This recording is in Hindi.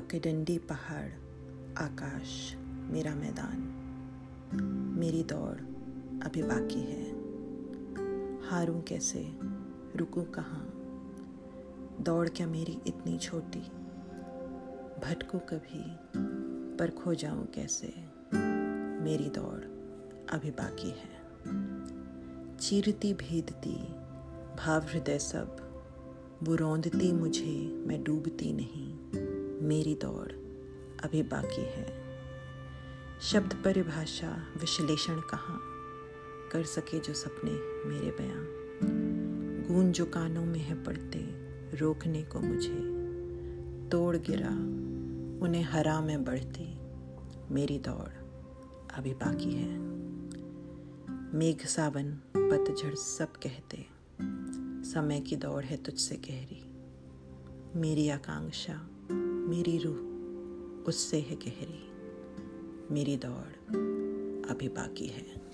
के डंडी पहाड़, आकाश मेरा मैदान। मेरी दौड़ अभी बाकी है। हारूं कैसे? रुकूं कहाँ? दौड़ क्या मेरी इतनी छोटी? भटकूं कभी? पर खो जाऊँ कैसे? मेरी दौड़ अभी बाकी है। चीरती भेदती, भाव हृदय सब, वो रौंदती मुझे, मैं डूबती नहीं। मेरी दौड़ अभी बाकी है। शब्द परिभाषा, विश्लेषण कहाँ? कर सके जो सपने मेरे बयां। गूंज जो कानों में है पड़ते रोकने को मुझे। तोड़ गिरा, उन्हें हरा में बढ़ती। मेरी दौड़ अभी बाकी है। मेघ सावन पतझड़ सब कहते। समय की दौड़ है तुझसे गहरी। मेरी आकांक्षा मेरी रूह उससे है गहरी। मेरी दौड़ अभी बाकी है।